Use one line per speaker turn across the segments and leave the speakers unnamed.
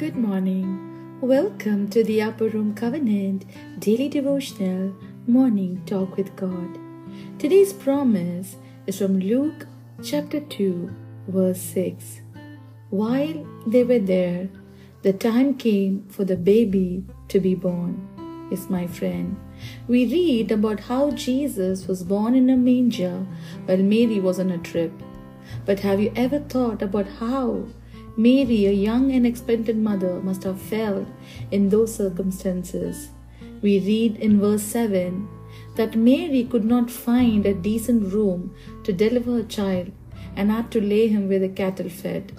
Good morning. Welcome to the Upper Room Covenant Daily Devotional Morning Talk with God. Today's promise is from Luke chapter 2, verse 6. While they were there, the time came for the baby to be born. Yes, my friend. We read about how Jesus was born in a manger while Mary was on a trip. But have you ever thought about how Mary, a young and expectant mother, must have felt in those circumstances? We read in verse 7 that Mary could not find a decent room to deliver a child and had to lay him where the cattle fed.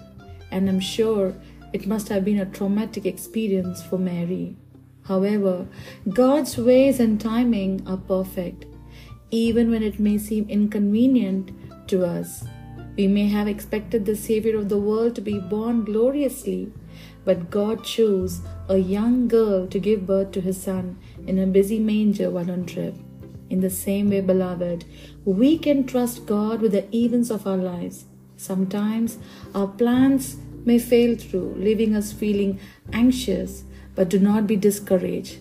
And I'm sure it must have been a traumatic experience for Mary. However, God's ways and timing are perfect, even when it may seem inconvenient to us. We may have expected the Savior of the world to be born gloriously, but God chose a young girl to give birth to his son in a busy manger while on trip. In the same way, beloved, we can trust God with the events of our lives. Sometimes our plans may fail through, leaving us feeling anxious, but do not be discouraged.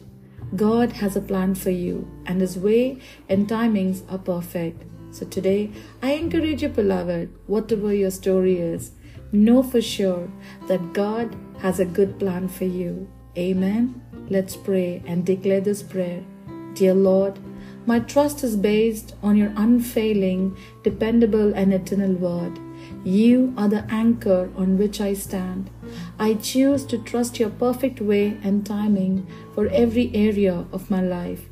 God has a plan for you, and His way and timings are perfect. So today, I encourage you, beloved, whatever your story is, know for sure that God has a good plan for you. Amen. Let's pray and declare this prayer. Dear Lord, my trust is based on your unfailing, dependable, and eternal word. You are the anchor on which I stand. I choose to trust your perfect way and timing for every area of my life.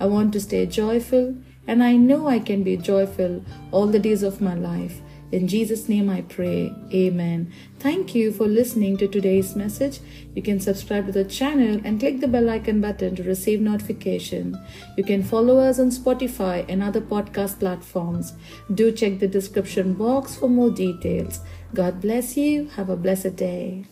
I want to stay joyful and I know I can be joyful all the days of my life. In Jesus' name I pray. Amen. Thank you for listening to today's message. You can subscribe to the channel and click the bell icon button to receive notification. You can follow us on Spotify and other podcast platforms. Do check the description box for more details. God bless you. Have a blessed day.